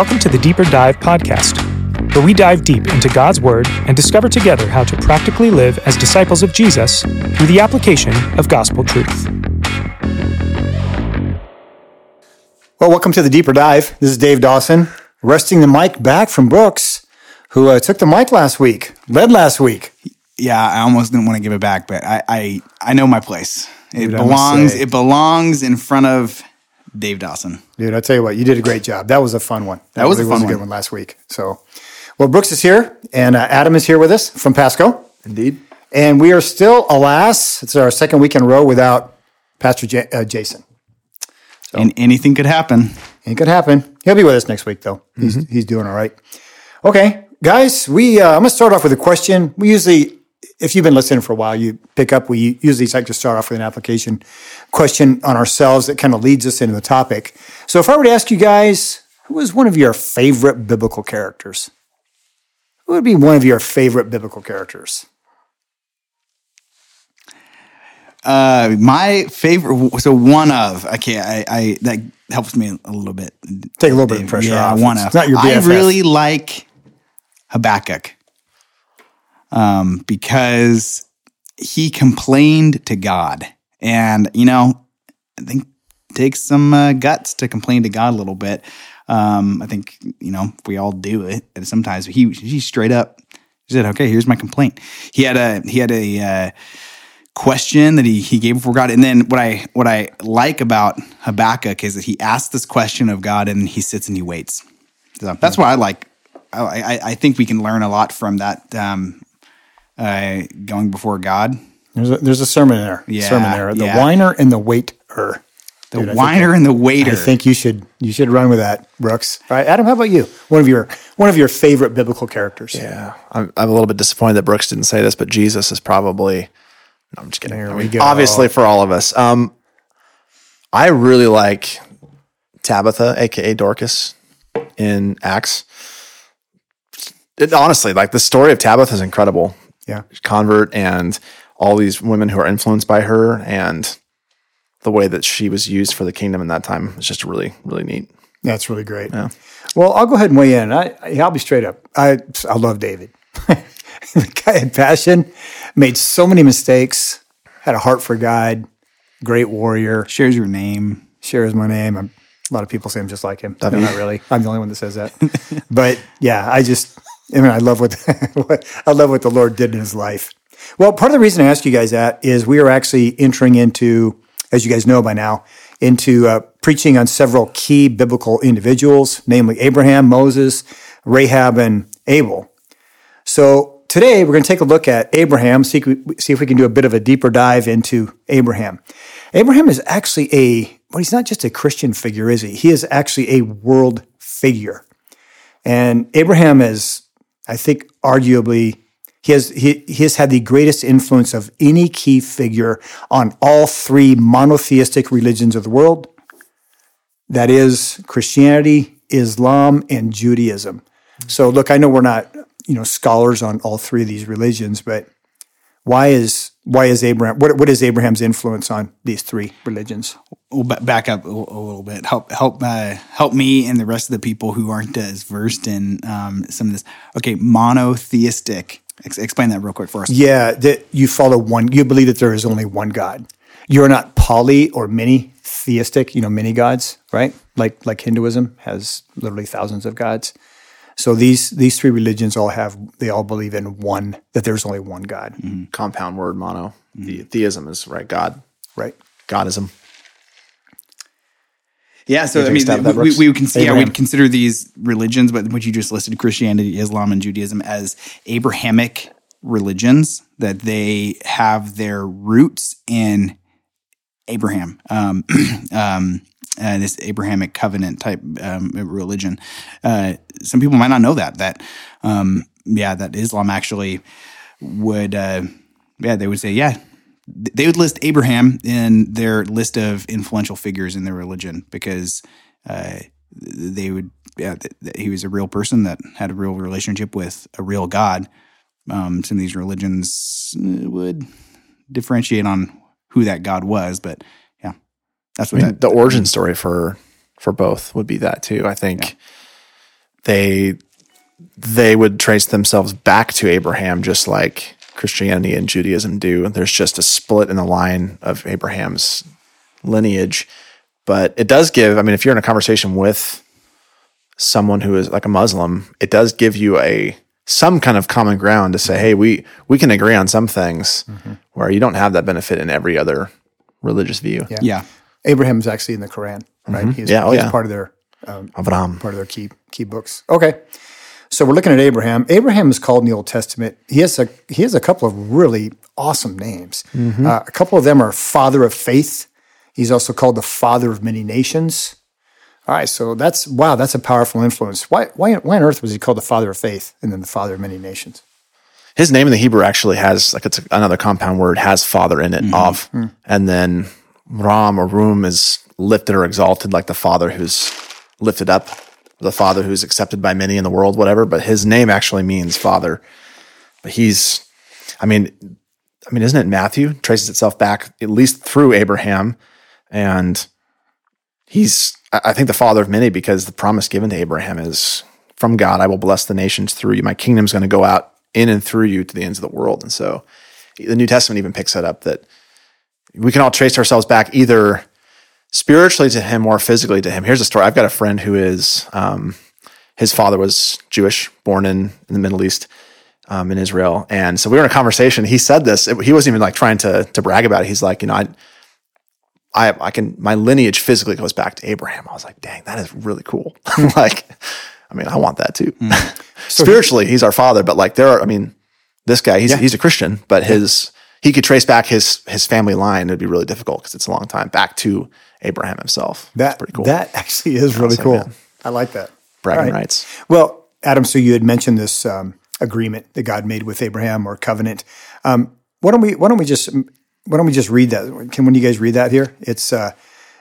Welcome to the Deeper Dive podcast, where we dive deep into God's Word and discover together how to practically live as disciples of Jesus through the application of gospel truth. Well, welcome to the Deeper Dive. This is Dave Dawson, wresting the mic back from Brooks, who uh, took the mic last week, led last week. Yeah, I almost didn't want to give it back, but I I, I know my place. It Dude, belongs it belongs in front of Dave Dawson. Dude, I tell you what, you did a great job. That was a fun one. That was a really fun a good one. one last week. So, well, Brooks is here, and uh, Adam is here with us from Pasco, Indeed. and we are still, alas, it's our second week in a row without Pastor J- uh, Jason. And anything could happen. It could happen. He'll be with us next week, though. He's, he's doing all right. Okay, guys, we uh, I'm gonna start off with a question. We usually, if you've been listening for a while, you pick up. We usually like to start off with an application question on ourselves that kind of leads us into the topic. So, if I were to ask you guys, who is one of your favorite biblical characters? Who would be one of your favorite biblical characters? Uh, my favorite. So one of. Okay, I, I that helps me a little bit. Take a little bit of pressure yeah, off. one It's of. not your I really like Habakkuk. Um, because he complained to God, and you know, I think it takes some uh, guts to complain to God a little bit. Um, I think you know we all do it, and sometimes he he straight up said, "Okay, here's my complaint." He had a he had a uh, question that he he gave before God, and then what I what I like about Habakkuk is that he asks this question of God, and he sits and he waits. So that's what I like. I, I, I think we can learn a lot from that. Um, uh, going before God, There's a, there's a sermon there. Yeah, sermon there. The yeah. whiner and the waiter. the Dude, whiner and the waiter. I think you should you should run with that, Brooks. All right, Adam, how about you? One of your one of your favorite biblical characters. Yeah. I'm, I'm a little bit disappointed that Brooks didn't say this, but Jesus is probably. No, I'm just kidding. There we go. Obviously, for all of us. Um, I really like Tabitha, aka Dorcas, in Acts. It, honestly, like the story of Tabitha is incredible. Yeah. Convert and all these women who are influenced by her, and the way that she was used for the kingdom in that time is just really, really neat. That's really great. Well, I'll go ahead and weigh in. I, I'll be straight up. I I love David. the guy had passion, made so many mistakes, had a heart for God, great warrior. shares your name. Shares my name. I'm, a lot of people say I'm just like him. No, not really. I'm the only one that says that. but yeah, I just, I mean, I love what, I love what the Lord did in his life. Well, part of the reason I ask you guys that is we are actually entering into, as you guys know by now, into uh, preaching on several key biblical individuals, namely Abraham, Moses, Rahab, and Abel. So today we're going to take a look at Abraham, see, if we- see if we can do a bit of a deeper dive into Abraham. Abraham is actually a, well, he's not just a Christian figure, is he? He is actually a world figure. And Abraham is, I think, arguably, he has, he, he has had the greatest influence of any key figure on all three monotheistic religions of the world. That is Christianity, Islam, and Judaism. So look, I know we're not, you know, scholars on all three of these religions, but why is why is Abraham what what is Abraham's influence on these three religions? We'll back up a, little bit. Help help uh, help me and the rest of the people who aren't as versed in um, some of this. Okay, monotheistic. Ex- explain that real quick for us. Yeah, that you follow one you believe that there is only one God. You're not poly or many theistic, you know, many gods, right? Like like Hinduism has literally thousands of gods. So these these three religions all have they all believe in one that there's only one God, Compound word mono. The, theism is right. God. right? Godism. Yeah, so I mean, stab at that, we, we would consider, yeah, we'd consider these religions, but what you just listed, Christianity, Islam, and Judaism, as Abrahamic religions that they have their roots in Abraham, um, um, uh, this Abrahamic covenant type um, religion. Uh, some people might not know that that um, yeah, that Islam actually would uh, yeah they would say yeah they would list Abraham in their list of influential figures in their religion because uh, they would yeah th- he was a real person that had a real relationship with a real God. Um, some of these religions uh, would differentiate on who that God was, but yeah, that's I mean, that, the origin story for for both would be that too. I think they they would trace themselves back to Abraham, just like Christianity and Judaism do. There's just a split in the line of Abraham's lineage, but it does give. I mean, if you're in a conversation with someone who is like a Muslim, it does give you a some kind of common ground to say, hey, we we can agree on some things mm-hmm. where you don't have that benefit in every other religious view. Yeah. Yeah. Abraham's actually in the Quran, right? Mm-hmm. He's, Yeah, oh, he's yeah. part of their um, Avraham. part of their key key books. Okay, so we're looking at Abraham. Abraham is called in the Old Testament. He has a he has a couple of really awesome names. Mm-hmm. Uh, a couple of them are father of faith. He's also called the father of many nations. All right, so that's wow, that's a powerful influence. Why why why on earth was he called the father of faith and then the father of many nations? His name in the Hebrew actually has like it's another compound word has father in it mm-hmm. of, mm. and then Ram or Rum is lifted or exalted like the father who's lifted up, the father who's accepted by many in the world, whatever. But his name actually means father. But he's, I mean, I mean, isn't it Matthew traces itself back at least through Abraham, and he's I I think the father of many because the promise given to Abraham is from God, I will bless the nations through you. My kingdom's going to go out in and through you to the ends of the world. And so the New Testament even picks that up that we can all trace ourselves back either spiritually to him or physically to him. Here's a story. I've got a friend who is, um, his father was Jewish, born in, in the Middle East, um, in Israel. And so we were in a conversation. He said this. It- he wasn't even like trying to to brag about it. He's like, you know, I, I, I can. My lineage physically goes back to Abraham. I was like, dang, that is really cool. like, I mean, I want that too. Spiritually, he's our father, but like, there are. I mean, this guy, he's he's a Christian, but his he could trace back his his family line. It'd be really difficult because it's a long time back to Abraham himself. That's pretty cool. That actually is really cool. yeah. I like that. bragging right. rights. Well, Adam, so you had mentioned this um, agreement that God made with Abraham or covenant. Um, why don't we why don't we just why don't we just read that? Can one of you guys read that here? It's uh,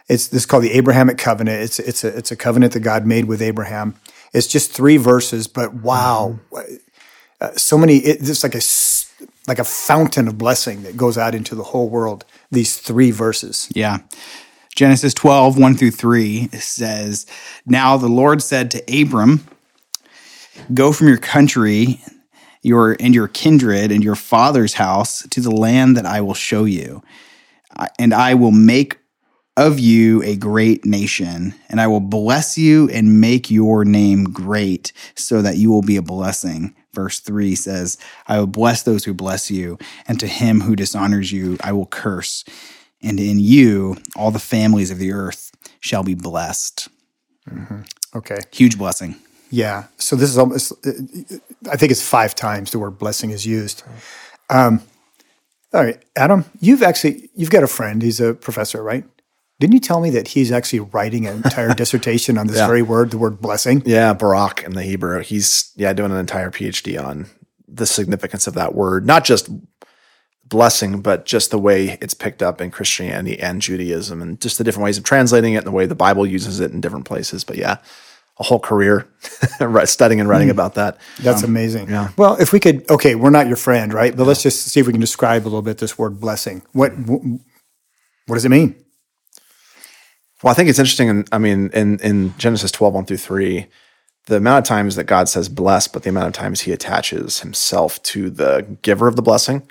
it's this is called the Abrahamic covenant. It's it's a it's a covenant that God made with Abraham. It's just three verses, but wow, uh, so many. It, it's like a like a fountain of blessing that goes out into the whole world. These three verses. Yeah. Genesis 12, 1 through 3 says, Now the Lord said to Abram, Go from your country, your and your kindred and your father's house to the land that I will show you. And I will make of you a great nation, and I will bless you and make your name great, so that you will be a blessing. Verse 3 says, I will bless those who bless you, and to him who dishonors you, I will curse. And in you, all the families of the earth shall be blessed. Okay. Huge blessing. Yeah. So this is almost, I think it's five times the word blessing is used. Um, all right, Adam, you've actually, you've got a friend. He's a professor, right? Didn't you tell me that he's actually writing an entire dissertation on this very word, the word blessing? Yeah, Barak in the Hebrew. He's yeah doing an entire PhD on the significance of that word, not just blessing, but just the way it's picked up in Christianity and Judaism, and just the different ways of translating it, and the way the Bible uses it in different places. But yeah, a whole career studying and writing hmm. about that. That's um, amazing. Yeah. Well, if we could, okay, we're not your friend, right? But let's just see if we can describe a little bit this word blessing. What, wh- what does it mean? Well, I think it's interesting. I mean, in, in Genesis 12, 1 through 3, the amount of times that God says bless, but the amount of times he attaches himself to the giver of the blessing.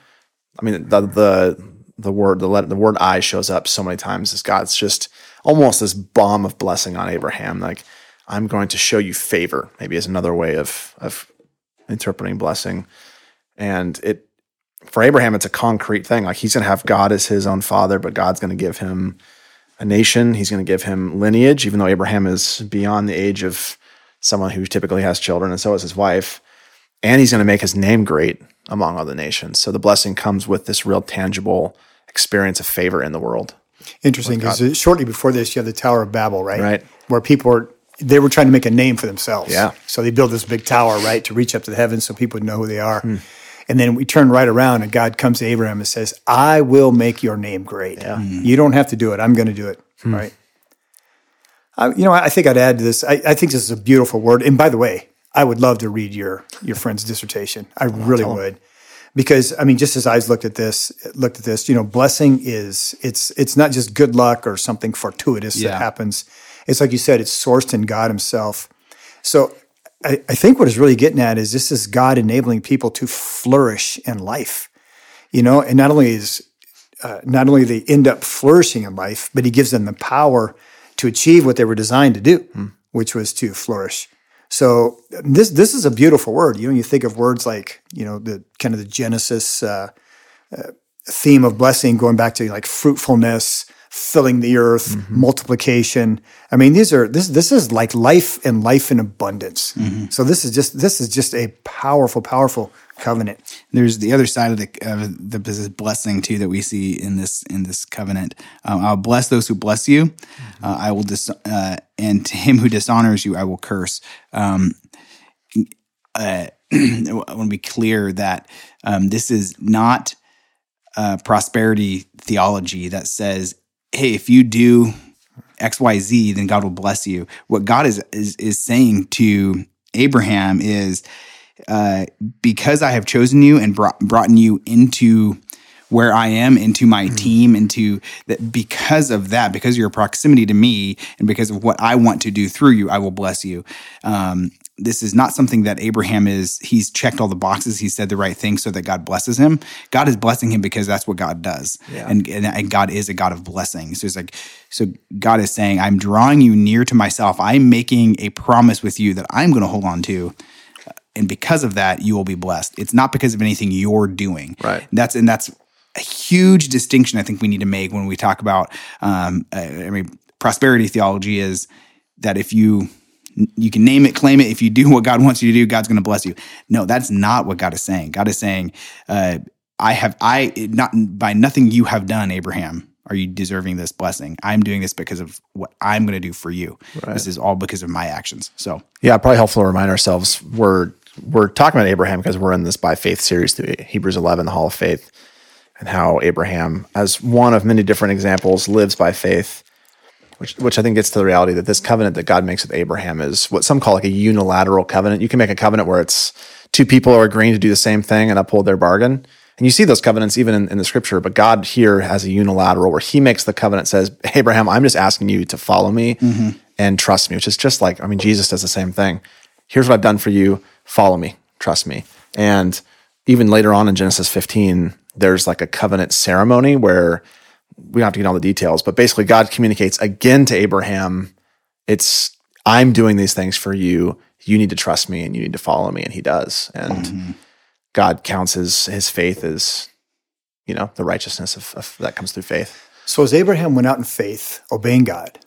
I mean, the, the, the word, the, the word I shows up so many times as God's just almost this bomb of blessing on Abraham. Like, I'm going to show you favor, maybe is another way of, of interpreting blessing. And it, for Abraham, it's a concrete thing. Like he's going to have God as his own father, but God's going to give him a nation. He's going to give him lineage, even though Abraham is beyond the age of someone who typically has children, and so is his wife. And he's going to make his name great among all the nations. So the blessing comes with this real tangible experience of favor in the world. Interesting, because shortly before this, you have the Tower of Babel, right? Right. Where people were they were trying to make a name for themselves. Yeah. So they built this big tower, right, to reach up to the heavens so people would know who they are. Hmm. And then we turn right around, and God comes to Abraham and says, "I will make your name great. You don't have to do it. I'm going to do it." Hmm. Right. I, you know, I think I'd add to this. I, I think this is a beautiful word. And by the way, I would love to read your your friend's dissertation. I really would, because I mean, just as I looked at this, looked at this, you know, blessing is it's it's not just good luck or something fortuitous Yeah. that happens. It's like you said, it's sourced in God Himself. So I, I think what it's really getting at is this is God enabling people to flourish in life, you know, and not only is uh, not only they end up flourishing in life, but He gives them the power to achieve what they were designed to do, mm. which was to flourish. So this this is a beautiful word. You know, you think of words like you know the kind of the Genesis uh, uh, theme of blessing, going back to like fruitfulness, filling the earth, mm-hmm. multiplication. I mean, these are this this is like life and life in abundance. Mm-hmm. So this is just this is just a powerful, powerful covenant. There's the other side of the of the blessing too that we see in this in this covenant. Um, I'll bless those who bless you. Mm-hmm. Uh, I will dis- uh, and to him who dishonors you, I will curse. Um, uh, I want to be clear that um, this is not prosperity theology that says hey, if you do X, Y, Z, then God will bless you. What God is is, is saying to Abraham is, uh, because I have chosen you and brought brought you into where I am, into my mm-hmm. team, into that. Because of that, because of your proximity to me, and because of what I want to do through you, I will bless you. Um, this is not something that Abraham is, he's checked all the boxes. He said the right thing so that God blesses him. God is blessing him because that's what God does. Yeah. And, and, and, God is a God of blessing. So it's like, so God is saying, I'm drawing you near to myself. I'm making a promise with you that I'm going to hold on to. And because of that, you will be blessed. It's not because of anything you're doing. Right. That's, and that's a huge distinction I think we need to make when we talk about, um, I mean, prosperity theology is that if you, you can name it, claim it. If you do what God wants you to do, God's going to bless you. No, that's not what God is saying. God is saying, uh, I have, I, not by nothing you have done, Abraham, are you deserving this blessing? I'm doing this because of what I'm going to do for you. Right. This is all because of my actions. So, yeah, probably helpful to remind ourselves we're, we're talking about Abraham because we're in this by faith series through Hebrews 11, the Hall of Faith, and how Abraham, as one of many different examples, lives by faith which which I think gets to the reality that this covenant that God makes with Abraham is what some call like a unilateral covenant. You can make a covenant where it's two people are agreeing to do the same thing and uphold their bargain. And you see those covenants even in, in the scripture, but God here has a unilateral where he makes the covenant says, Abraham, I'm just asking you to follow me mm-hmm. and trust me, which is just like, I mean, Jesus does the same thing. Here's what I've done for you. Follow me, trust me. And even later on in Genesis 15, there's like a covenant ceremony where we don't have to get all the details, but basically God communicates again to Abraham, it's I'm doing these things for you. You need to trust me and you need to follow me. And he does. And mm-hmm. God counts his his faith as, you know, the righteousness of, of that comes through faith. So as Abraham went out in faith, obeying God,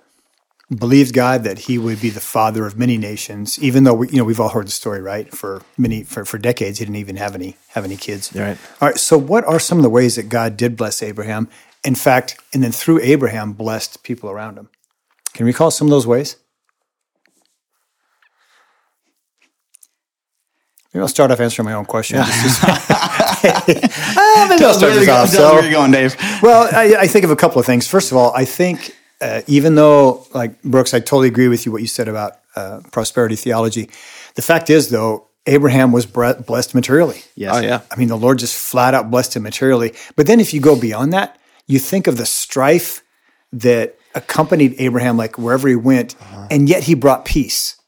believed God that he would be the father of many nations, even though we, you know we've all heard the story, right? For many for, for decades, he didn't even have any have any kids. Right. All right. So, what are some of the ways that God did bless Abraham, in fact, and then through Abraham, blessed people around him. Can you recall some of those ways? Maybe I'll start off answering my own question. Yeah. ah, maybe I'll start this off. So, where you going, Dave? well, I, I, think of a couple of things. First of all, I think uh, even though, like Brooks, I totally agree with you what you said about uh, prosperity theology. The fact is, though, Abraham was blessed materially. Yes. Oh, yeah. I mean, the Lord just flat out blessed him materially. But then if you go beyond that, you think of the strife that accompanied Abraham, like wherever he went, uh-huh. and yet he brought peace,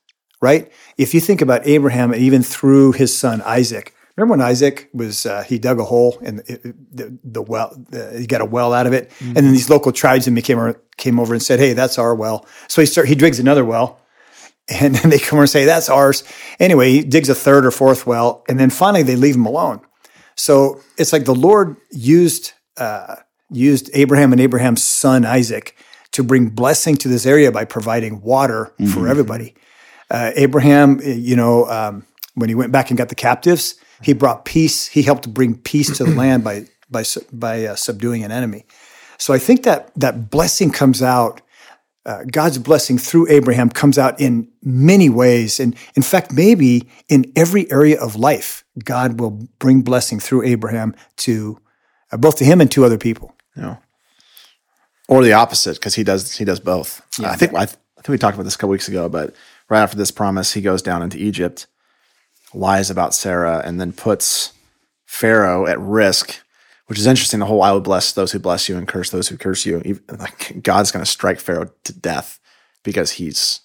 right? If you think about Abraham, even through his son Isaac, remember when Isaac was, uh, he dug a hole and the, the, the well, the, he got a well out of it. Mm-hmm. And then these local tribesmen came, came over and said, Hey, that's our well. So he start, he digs another well and then they come over and say, that's ours. Anyway, he digs a third or fourth well. And then finally they leave him alone. So it's like the Lord used, uh, used Abraham and Abraham's son Isaac to bring blessing to this area by providing water mm-hmm. for everybody. Uh, Abraham, you know, um, when he went back and got the captives, he brought peace. He helped bring peace to the land by by by uh, subduing an enemy. So I think that that blessing comes out. Uh, God's blessing through Abraham comes out in many ways, and in fact, maybe in every area of life, God will bring blessing through Abraham to uh, both to him and to other people. You know, or the opposite because he does he does both. Yeah, I think I, th- I think we talked about this a couple weeks ago, but right after this promise, he goes down into Egypt, lies about Sarah, and then puts Pharaoh at risk. Which is interesting. The whole "I will bless those who bless you and curse those who curse you." Even, like God's going to strike Pharaoh to death because he's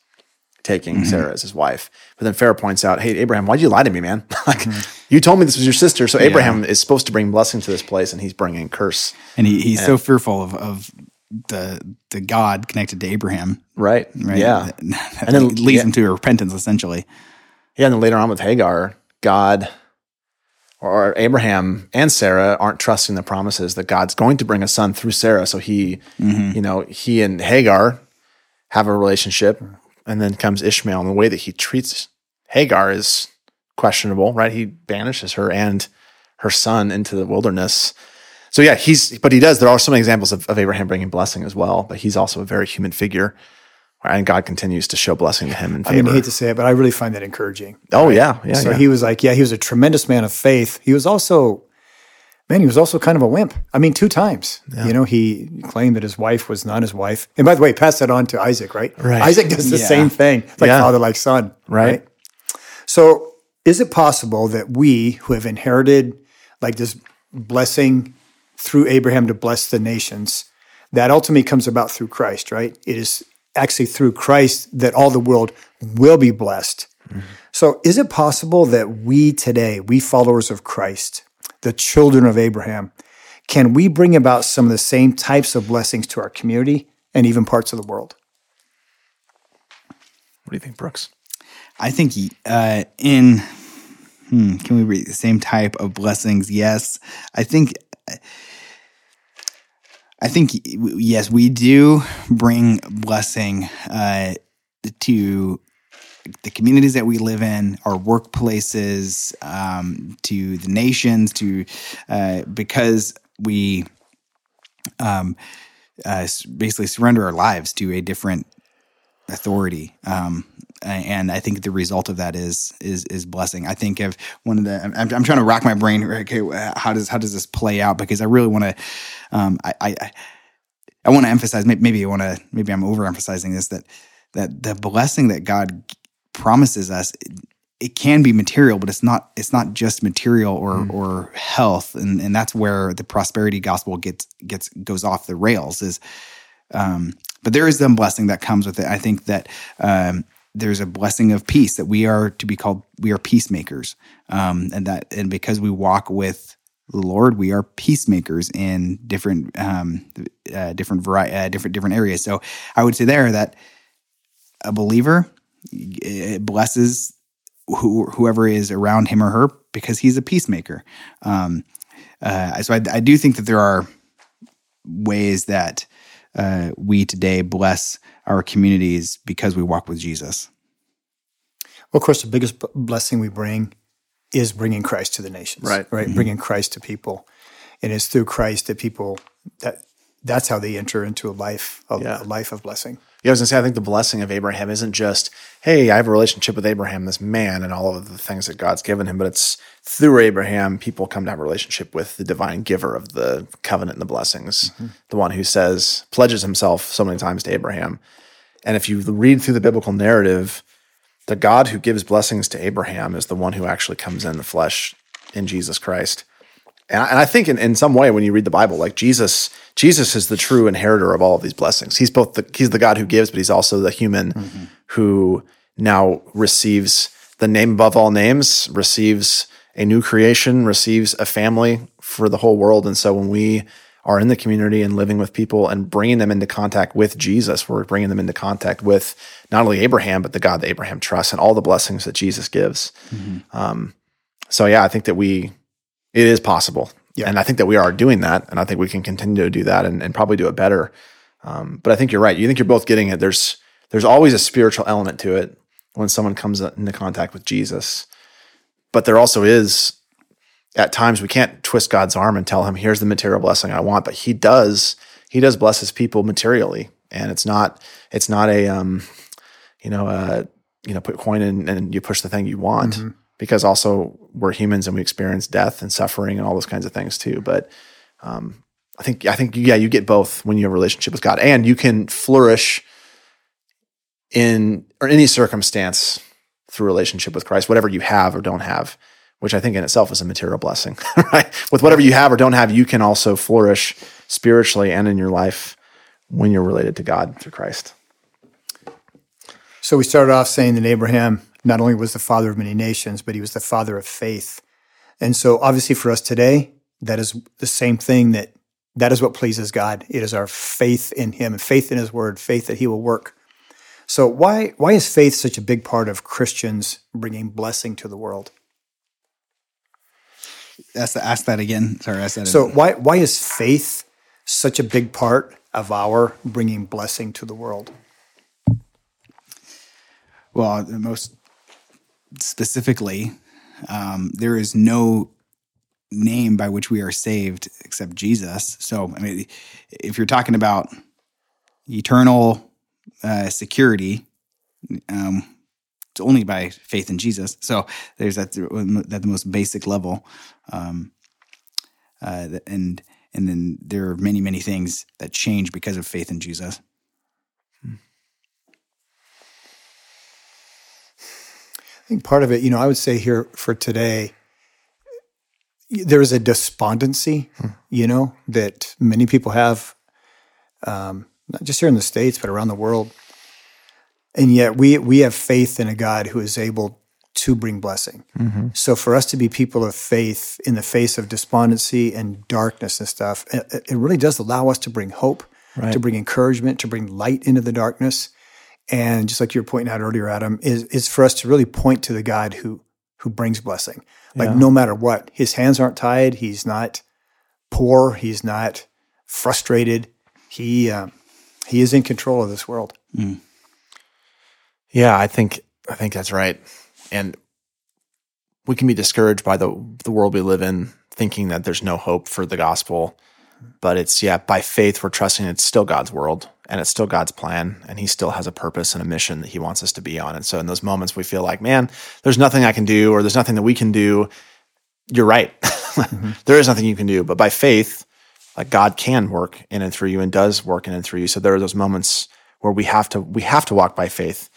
taking mm-hmm. Sarah as his wife. But then Pharaoh points out, "Hey, Abraham, why'd you lie to me, man? like mm-hmm. You told me this was your sister. So Abraham is supposed to bring blessing to this place, and he's bringing curse. And he, he's so fearful of, of the the God connected to Abraham, Right? right? Yeah. And and then- leads yeah. him to repentance, essentially. Yeah, and then later on with Hagar, God or Abraham and Sarah aren't trusting the promises that God's going to bring a son through Sarah. So he, mm-hmm. you know, he and Hagar have a relationship, and then comes Ishmael, and the way that he treats Hagar is questionable, right? He banishes her and her son into the wilderness. So yeah, he's but he does. There are some examples of, of Abraham bringing blessing as well, but he's also a very human figure, and God continues to show blessing to him in I mean, I hate to say it, but I really find that encouraging. oh yeah, yeah. so yeah. he was like, yeah, he was a tremendous man of faith. He was also, man, he was also kind of a wimp. I mean, two times. You know, he claimed that his wife was not his wife. And by the way, pass that on to Isaac, right? Right. Isaac does the Yeah. same thing. It's like Yeah. father, like son. Right. So is it possible that we who have inherited like this blessing through Abraham to bless the nations, that ultimately comes about through Christ, right? It is actually through Christ that all the world will be blessed. So is it possible that we today, we followers of Christ, the children of Abraham, can we bring about some of the same types of blessings to our community and even parts of the world? What do you think, Brooks? I think uh, in hmm, can we read the same type of blessings? Yes, I think. I think yes, we do bring blessing uh, to the communities that we live in, our workplaces, um, to the nations, to uh, because we um, uh, basically surrender our lives to a different authority. Um, and I think the result of that is is is blessing. I think of one of the. I'm, I'm trying to rack my brain. Okay, how does how does this play out? Because I really want to. Um, I I, I want to emphasize. Maybe I want to. Maybe I'm overemphasizing this. That that the blessing that God promises us. It, it can be material, but it's not. It's not just material or or health, and and that's where the prosperity gospel gets gets goes off the rails. Is um, but there is some blessing that comes with it. I think that um, there's a blessing of peace that we are to be called. We are peacemakers, um, and that and because we walk with the Lord, we are peacemakers in different um, uh, different vari- uh, different different areas. So I would say there that a believer blesses who, whoever is around him or her because he's a peacemaker. Um, uh, so I, I do think that there are ways that uh, we today bless our communities because we walk with Jesus. Well, of course, the biggest b- blessing we bring is bringing Christ to the nations, Right. Right, mm-hmm. bringing Christ to people, and it's through Christ that people that that's how they enter into a life of Yeah. a life of blessing. Yeah, I was gonna say I think the blessing of Abraham isn't just, hey, I have a relationship with Abraham, this man, and all of the things that God's given him, but it's through Abraham, people come to have a relationship with the divine giver of the covenant and the blessings, mm-hmm. the one who says, pledges himself so many times to Abraham. And if you read through the biblical narrative, the God who gives blessings to Abraham is the one who actually comes in the flesh in Jesus Christ. And I, and I think in, in some way, when you read the Bible, like Jesus, Jesus is the true inheritor of all of these blessings. He's both the he's the God who gives, but he's also the human who now receives the name above all names, receives a new creation, receives a family for the whole world. And so when we are in the community and living with people and bringing them into contact with Jesus, we're bringing them into contact with not only Abraham, but the God that Abraham trusts and all the blessings that Jesus gives. Um, so yeah, I think that we it is possible. Yeah. And I think that we are doing that. And I think we can continue to do that and, and probably do it better. Um, but I think you're right. You think you're both getting it. There's there's always a spiritual element to it when someone comes into contact with Jesus. But there also is at times we can't twist God's arm and tell him, here's the material blessing I want. But he does, he does bless his people materially. And it's not, it's not a um, you know, uh, you know, put coin in and you push the thing you want because also we're humans and we experience death and suffering and all those kinds of things too. But um, I think I think yeah, you get both when you have a relationship with God, and you can flourish in or any circumstance through relationship with Christ, whatever you have or don't have, which I think in itself is a material blessing, right? With whatever you have or don't have, you can also flourish spiritually and in your life when you're related to God through Christ. So we started off saying that Abraham not only was the father of many nations, but he was the father of faith. And so obviously for us today, that is the same thing that that is what pleases God. It is our faith in him, faith in his word, faith that he will work. So why why is faith such a big part of Christians bringing blessing to the world? Ask, ask that again. Sorry, ask that. So why why is faith such a big part of our bringing blessing to the world? Well, the most specifically, um, there is no name by which we are saved except Jesus. So, I mean, if you're talking about eternal uh, security, um, it's only by faith in Jesus. So there's that at the most basic level, um, uh, and and then there are many many things that change because of faith in Jesus. I think part of it, you know, I would say here for today, there is a despondency, hmm. you know, that many people have, um, not just here in the states, but around the world. And yet, we we have faith in a God who is able to bring blessing. Mm-hmm. So, for us to be people of faith in the face of despondency and darkness and stuff, it, it really does allow us to bring hope, right. to bring encouragement, to bring light into the darkness and just like you were pointing out earlier, Adam, is is for us to really point to the God who who brings blessing. Like yeah. no matter what, his hands aren't tied. He's not poor. He's not frustrated. He um, he is in control of this world. Mm. Yeah, I think I think that's right. And we can be discouraged by the the world we live in, thinking that there's no hope for the gospel. But it's yeah, by faith we're trusting it's still God's world and it's still God's plan and he still has a purpose and a mission that he wants us to be on. And so in those moments we feel like, man, there's nothing I can do or there's nothing that we can do. You're right. mm-hmm. there is nothing you can do, but by faith, like God can work in and through you and does work in and through you. So there are those moments where we have to we have to walk by faith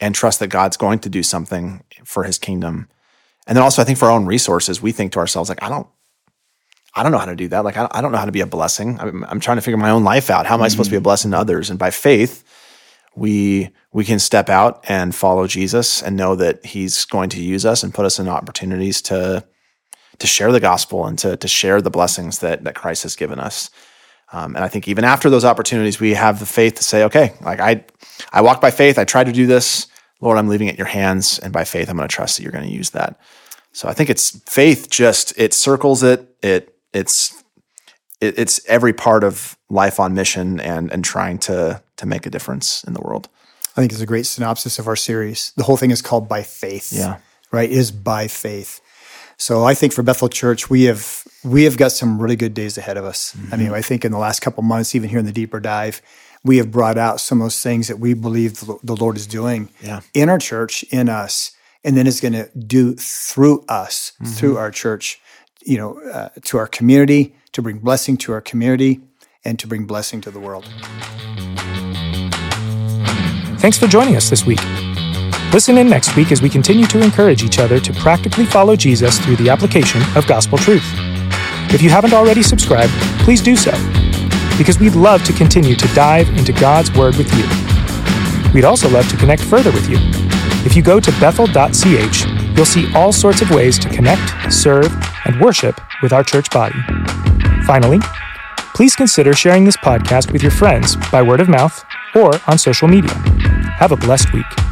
and trust that God's going to do something for his kingdom. And then also I think for our own resources, we think to ourselves like I don't I don't know how to do that. Like, I, I don't know how to be a blessing. I'm, I'm, trying to figure my own life out. How am I supposed to be a mm-hmm. blessing to others? And by faith, we we can step out and follow Jesus and know that He's going to use us and put us in opportunities to to share the gospel and to to share the blessings that that Christ has given us. Um, and I think even after those opportunities, we have the faith to say, okay, like I I walk by faith. I try to do this. Lord, I'm leaving it in your hands, and by faith, I'm going to trust that you're going to use that. So I think it's faith. Just it circles it. It it's it, it's every part of life on mission and and trying to to make a difference in the world. I think it's a great synopsis of our series. The whole thing is called by faith. Yeah. Right? Is by faith. So I think for Bethel Church, we have we have got some really good days ahead of us. Mm-hmm. I mean, I think in the last couple months, even here in the deeper dive, we have brought out some of those things that we believe the Lord is doing yeah. in our church, in us, and then is going to do through us, mm-hmm. through our church you know, uh, to our community, to bring blessing to our community, and to bring blessing to the world. Thanks for joining us this week. Listen in next week as we continue to encourage each other to practically follow Jesus through the application of gospel truth. If you haven't already subscribed, please do so, because we'd love to continue to dive into God's Word with you. We'd also love to connect further with you. If you go to bethel.ch, you'll see all sorts of ways to connect, serve, and worship with our church body. Finally, please consider sharing this podcast with your friends by word of mouth or on social media. Have a blessed week.